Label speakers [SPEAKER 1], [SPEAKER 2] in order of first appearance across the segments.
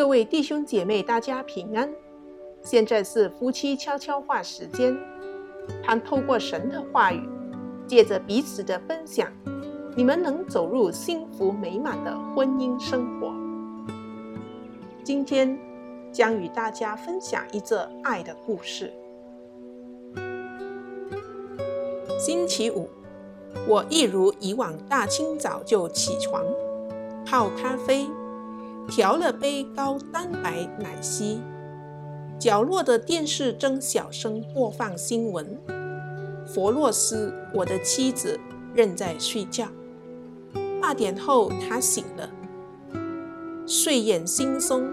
[SPEAKER 1] 各位弟兄姐妹，大家平安。现在是夫妻悄悄话时间，盼透过神的话语，借着彼此的分享，你们能走入幸福美满的婚姻生活。今天将与大家分享一则爱的故事。星期五，我一如以往大清早就起床，泡咖啡。调了杯高蛋白奶昔，角落的电视正小声播放新闻。弗洛斯，我的妻子，仍在睡觉。八点后，她醒了，睡眼惺忪。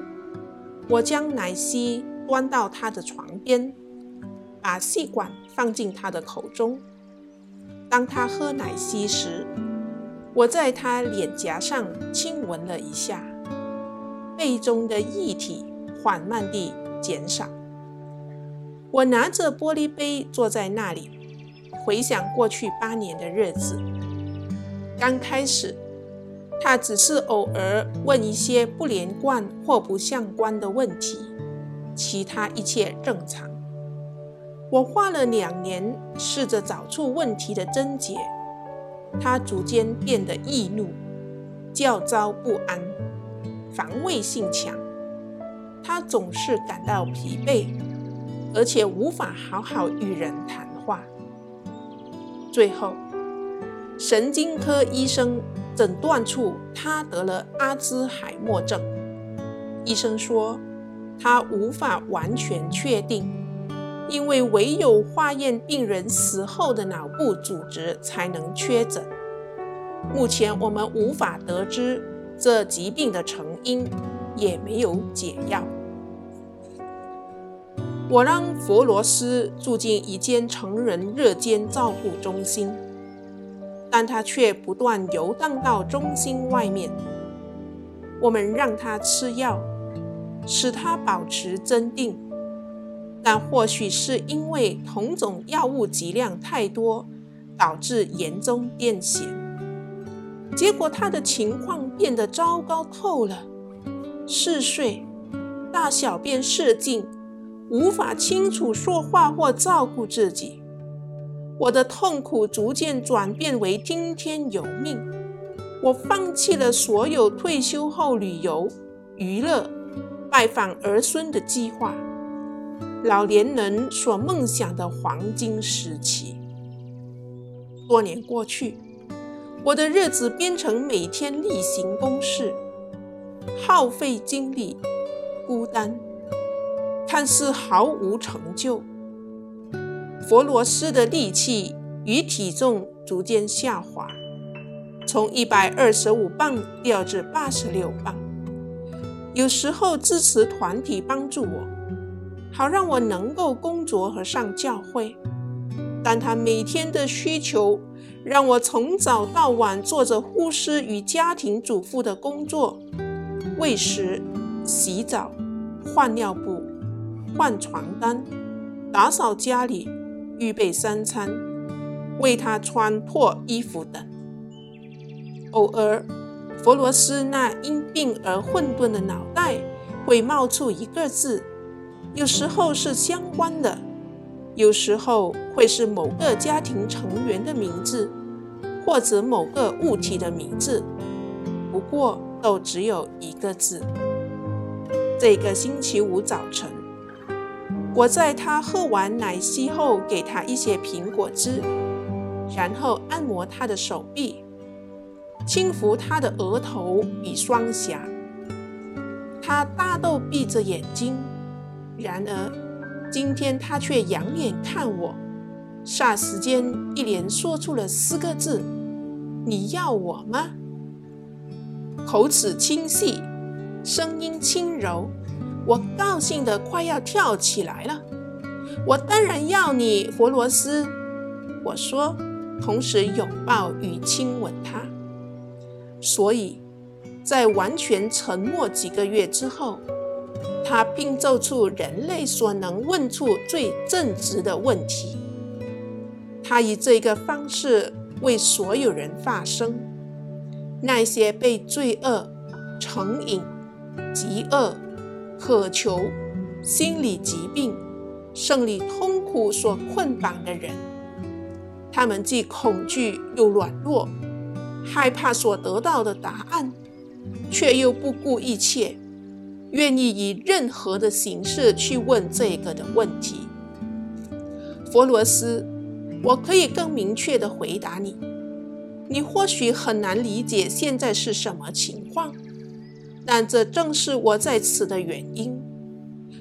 [SPEAKER 1] 我将奶昔端到她的床边，把吸管放进她的口中。当她喝奶昔时，我在她脸颊上亲吻了一下。杯中的液体缓慢地减少。我拿着玻璃杯坐在那里，回想过去八年的日子。刚开始，他只是偶尔问一些不连贯或不相关的问题，其他一切正常。我花了两年试着找出问题的症结。他逐渐变得易怒、焦躁不安。防卫性强，他总是感到疲惫，而且无法好好与人谈话。最后，神经科医生诊断出他得了阿兹海默症。医生说，他无法完全确定，因为唯有化验病人死后的脑部组织才能确诊。目前我们无法得知。这疾病的成因也没有解药。我让佛罗斯住进一间成人日间照顾中心，但他却不断游荡到中心外面。我们让他吃药，使他保持镇定，但或许是因为同种药物剂量太多，导致严重癫痫。结果他的情况变得糟糕透了，嗜睡，大小便失禁，无法清楚说话或照顾自己。我的痛苦逐渐转变为听天由命。我放弃了所有退休后旅游、娱乐、拜访儿孙的计划，老年人所梦想的黄金时期。多年过去。我的日子变成每天例行公事，耗费精力，孤单，看似毫无成就。佛罗斯的力气与体重逐渐下滑，从一百二十五磅掉至八十六磅。有时候支持团体帮助我，好让我能够工作和上教会，但他每天的需求。让我从早到晚做着护士与家庭主妇的工作，喂食、洗澡、换尿布、换床单、打扫家里、预备三餐、为他穿破衣服等。偶尔，弗罗斯那因病而混沌的脑袋会冒出一个字，有时候是相关的。有时候会是某个家庭成员的名字，或者某个物体的名字，不过都只有一个字。这个星期五早晨，我在他喝完奶昔后，给他一些苹果汁，然后按摩他的手臂，轻抚他的额头与双颊。他大都闭着眼睛，然而。今天他却仰脸看我，霎时间一连说出了四个字：“你要我吗？”口齿清晰，声音轻柔，我高兴得快要跳起来了。我当然要你，弗罗斯，我说，同时拥抱与亲吻他。所以在完全沉默几个月之后。他拼凑出人类所能问出最正直的问题。他以这个方式为所有人发声：那些被罪恶、成瘾、饥饿、渴求心理疾病、生理痛苦所捆绑的人。他们既恐惧又软弱，害怕所得到的答案，却又不顾一切，愿意以任何的形式去问这个的问题。佛罗斯，我可以更明确地回答你。你或许很难理解现在是什么情况，但这正是我在此的原因。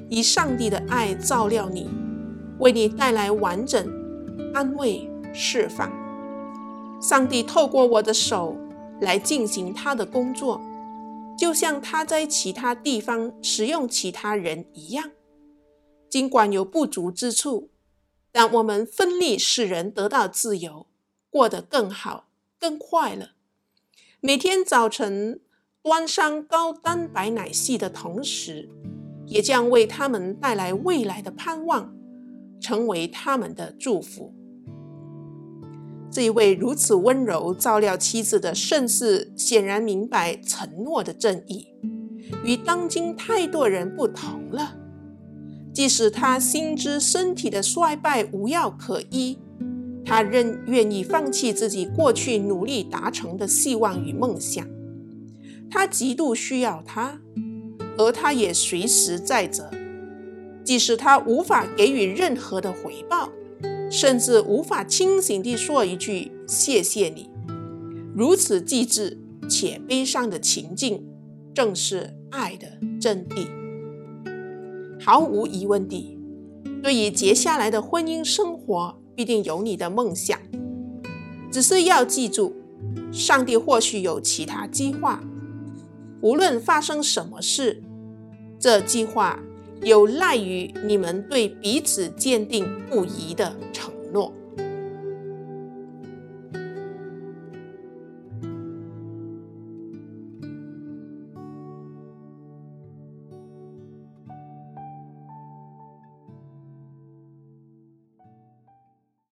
[SPEAKER 1] 以上帝的爱照料你，为你带来完整、安慰、释放。上帝透过我的手来进行他的工作，就像他在其他地方使用其他人一样。尽管有不足之处，让我们奋力使人得到自由，过得更好。更快了。每天早晨端上高蛋白奶昔的同时，也将为他们带来未来的盼望，成为他们的祝福。这一位如此温柔照料妻子的圣士，显然明白承诺的正义，与当今太多人不同了。即使他心知身体的衰败无药可医。他仍愿意放弃自己过去努力达成的希望与梦想。他极度需要他，而他也随时在这。即使他无法给予任何的回报，甚至无法清醒地说一句“谢谢你”，如此机智且悲伤的情境，正是爱的真谛。毫无疑问地，对于接下来的婚姻生活。必定有你的梦想，只是要记住，上帝或许有其他计划。无论发生什么事，这计划有赖于你们对彼此坚定不移的承诺。